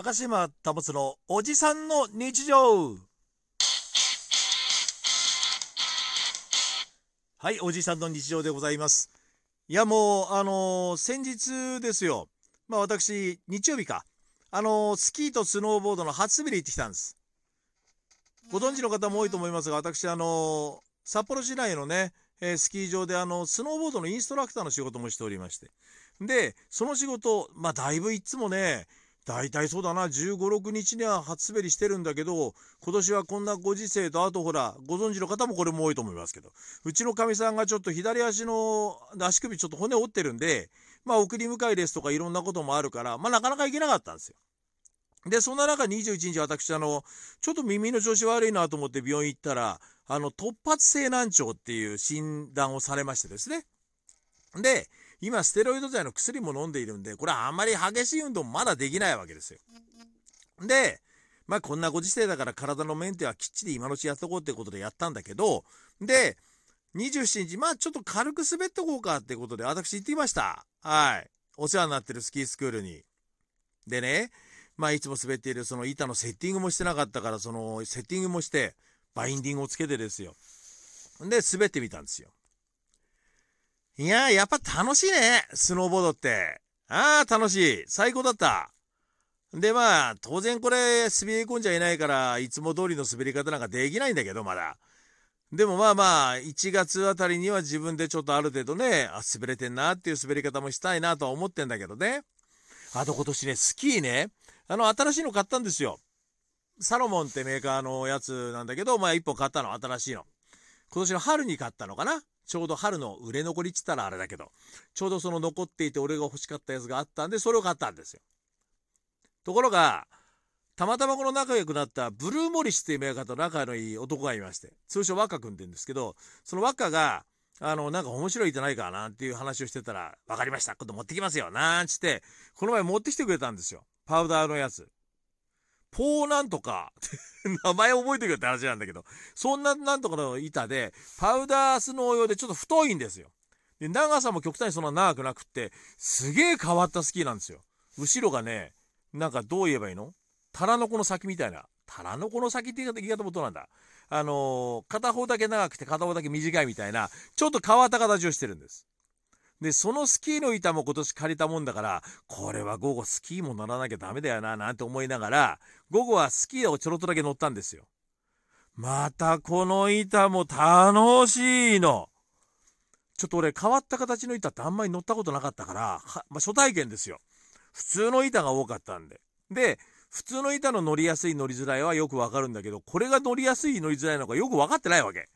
高島保のおじさんの日常。はいおじさんの日常でございます。いやもうあのー先日ですよ。まあ私日曜日か。あのースキーとスノーボードの初滑り行ってきたんです。ご存知の方も多いと思いますが私あのー札幌市内のね、えースキー場であのスノーボードのインストラクターの仕事もしておりまして。でその仕事まあだいぶいつもね大体そうだな。15、6日には初滑りしてるんだけど今年はこんなご時世とあとほらご存知の方もこれも多いと思いますけど。うちのかみさんがちょっと左足の足首ちょっと骨折ってるんでまあ送り迎えですとかいろんなこともあるからまあなかなか行けなかったんですよ。でそんな中21日私あのちょっと耳の調子悪いなと思って病院行ったらあの突発性難聴っていう診断をされましてですね。で今ステロイド剤の薬も飲んでいるんでこれはあんまり激しい運動もまだできないわけですよ。でまあこんなご時世だから体のメンテはきっちり今のうちやっとこうってことでやったんだけどで27日まあちょっと軽く滑っとこうかってことで私行ってきました。はい。お世話になってるスキースクールに。でねまあいつも滑っているその板のセッティングもしてなかったからそのセッティングもしてバインディングをつけてですよ。で滑ってみたんですよ。いやー、やっぱ楽しいね、スノーボードって。ああ、楽しい。最高だった。で、まあ、当然これ、滑り込んじゃいないから、いつも通りの滑り方なんかできないんだけど、まだ。でもまあまあ、1月あたりには自分でちょっとある程度ね、あ、滑れてんなっていう滑り方もしたいなとは思ってんだけどね。あと今年ね、スキーね、あの、新しいの買ったんですよ。サロモンってメーカーのやつなんだけど、まあ1本買ったの、新しいの。今年の春に買ったのかなちょうど春の売れ残りっつったらあれだけど、ちょうどその残っていて俺が欲しかったやつがあったんで、それを買ったんですよ。ところが、たまたまこの仲良くなったブルーモリスっていうメーカーと仲のいい男がいまして、通称若君って言うんですけど、その若が、あの、なんか面白い板ないかなんていう話をしてたら、わかりました、今度持ってきますよ、なんつって、この前持ってきてくれたんですよ。パウダーのやつ。ポーなんとか、名前覚えてくれって話なんだけど、そんななんとかの板で、パウダースノー用でちょっと太いんですよ。で、長さも極端にそんな長くなくって、すげえ変わったスキーなんですよ。後ろがね、なんかどう言えばいいの？タラノコの先みたいな。タラノコの先って言い方言い方もどうなんだ？あのー片方だけ長くて片方だけ短いみたいな、ちょっと変わった形をしてるんです。で、そのスキーの板も今年借りたもんだから、これは午後スキーも乗らなきゃダメだよな、なんて思いながら、午後はスキーをちょろっとだけ乗ったんですよ。またこの板も楽しいの。ちょっと俺変わった形の板ってあんまり乗ったことなかったから、まあ、初体験ですよ。普通の板が多かったんで。で、普通の板の乗りやすい乗りづらいはよくわかるんだけど、これが乗りやすい乗りづらいのかよく分かってないわけ。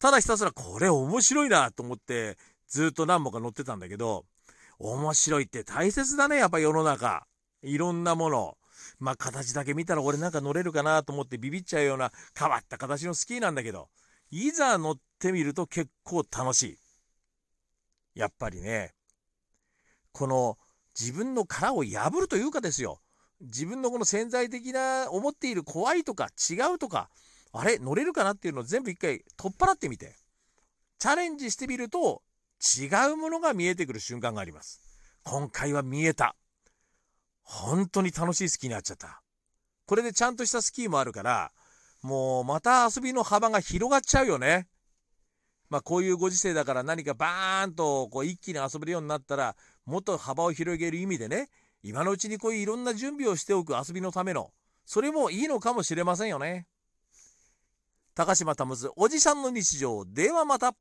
ただひたすらこれ面白いなと思って、ずっと何本か乗ってたんだけど、面白いって大切だね、やっぱ世の中。いろんなもの。まあ形だけ見たら俺なんか乗れるかなと思ってビビっちゃうような変わった形のスキーなんだけど、いざ乗ってみると結構楽しい。やっぱりね、この自分の殻を破るというかですよ。自分のこの潜在的な思っている怖いとか違うとか、あれ乗れるかなっていうのを全部一回取っ払ってみて、チャレンジしてみると違うものが見えてくる瞬間があります。今回は見えた。本当に楽しいスキーになっちゃった。これでちゃんとしたスキーもあるから、もうまた遊びの幅が広がっちゃうよね。まあこういうご時世だから何かバーンとこう一気に遊べるようになったら、もっと幅を広げる意味でね、今のうちにこういういろんな準備をしておく遊びのための、それもいいのかもしれませんよね。高島保おじさんの日常ではまた。